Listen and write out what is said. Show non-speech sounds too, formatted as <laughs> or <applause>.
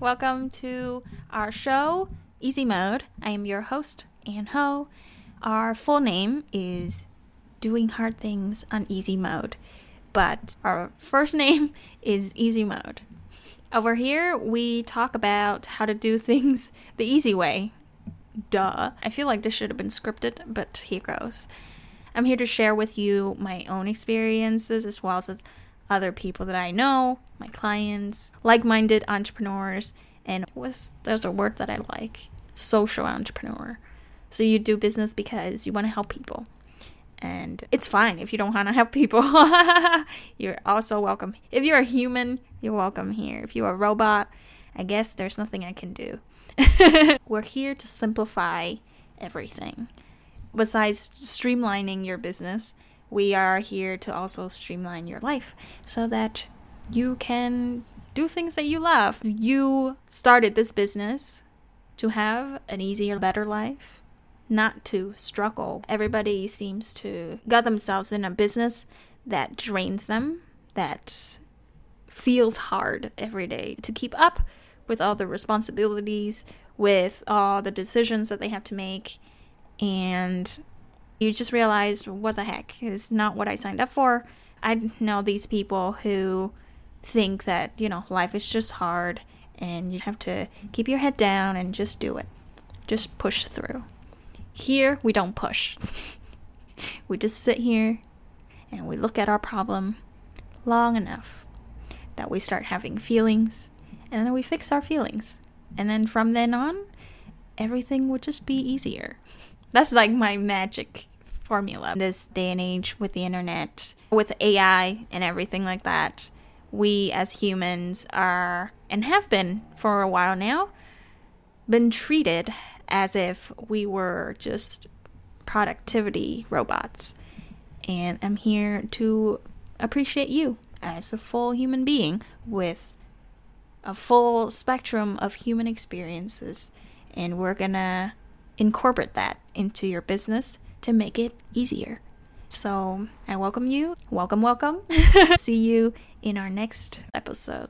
welcome to our show, Easy Mode. I am your host, Ann Ho. Our full name is Doing Hard Things on Easy Mode, but our first <laughs> name is Easy Mode. Over here, we talk about how to do things the easy way. Duh. I feel like this should have been scripted, but here goes. I'm here to share with you my own experiences as well as other people that I know, my clients, like minded entrepreneurs, and what's there's a word that I like social entrepreneur. So you do business because you want to help people. And it's fine if you don't want to help people. <laughs> you're also welcome. If you're a human, you're welcome here. If you're a robot, I guess there's nothing I can do. <laughs> We're here to simplify everything. Besides streamlining your business, we are here to also streamline your life so that you can do things that you love. You started this business to have an easier, better life, not to struggle. Everybody seems to got themselves in a business that drains them, that feels hard every day to keep up with all the responsibilities, with all the decisions that they have to make, and you just realize what the heck is not what I signed up for. I know these people who think that, you know, life is just hard and you have to keep your head down and just do it. Just push through. Here, we don't push. <laughs> we just sit here and we look at our problem long enough that we start having feelings and then we fix our feelings. And then from then on, everything would just be easier. <laughs> That's like my magic formula. This day and age with the internet, with AI and everything like that, we as humans are, and have been for a while now, been treated as if we were just productivity robots. And I'm here to appreciate you as a full human being with a full spectrum of human experiences. And we're gonna incorporate that into your business to make it easier. So I welcome you. Welcome, welcome. <laughs> See you in our next episode.